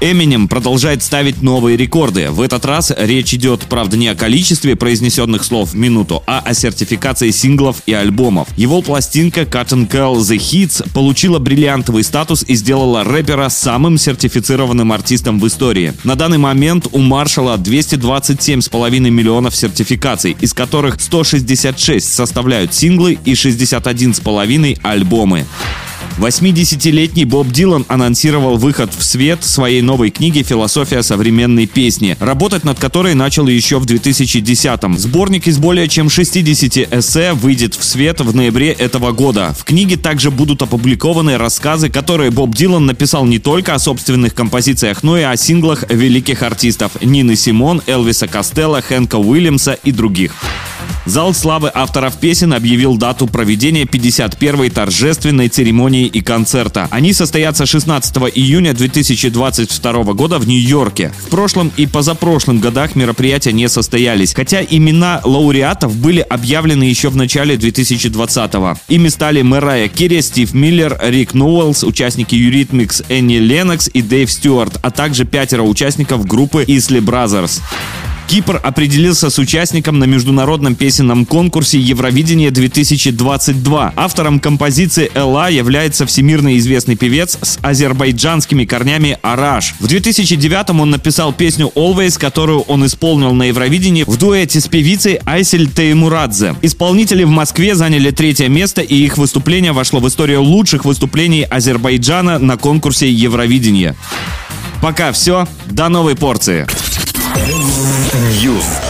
Эминем продолжает ставить новые рекорды. В этот раз речь идет, правда, не о количестве произнесенных слов в минуту, а о сертификации синглов и альбомов. Его пластинка Cotton Call The Hits получила бриллиантовый статус и сделала рэпера самым сертифицированным артистом в истории. На данный момент у Маршала 227,5 миллионов сертификаций, из которых 166 составляют синглы и 61,5 альбомы. 80-летний Боб Дилан анонсировал выход в свет своей новой книги «Философия современной песни», работать над которой начал еще в 2010-м. Сборник из более чем 60 эссе выйдет в свет в ноябре этого года. В книге также будут опубликованы рассказы, которые Боб Дилан написал не только о собственных композициях, но и о синглах великих артистов Нины Симон, Элвиса Костелла, Хэнка Уильямса и других. Зал славы авторов песен объявил дату проведения 51-й торжественной церемонии и концерта. Они состоятся 16 июня 2022 года в Нью-Йорке. В прошлом и позапрошлым годах мероприятия не состоялись, хотя имена лауреатов были объявлены еще в начале 2020-го. Ими стали Мэрайя Керри, Стив Миллер, Рик Ноуэллс, участники Eurythmics Энни Ленокс и Дэйв Стюарт, а также пятеро участников группы Isley Brothers. Кипр определился с участником на международном песенном конкурсе Евровидение 2022. Автором композиции «Элла» является всемирно известный певец с азербайджанскими корнями Араш. В 2009 он написал песню «Always», которую он исполнил на Евровидении в дуэте с певицей Айсель Теймурадзе. Исполнители в Москве заняли третье место, и их выступление вошло в историю лучших выступлений Азербайджана на конкурсе Евровидения. Пока все, до новой порции. You.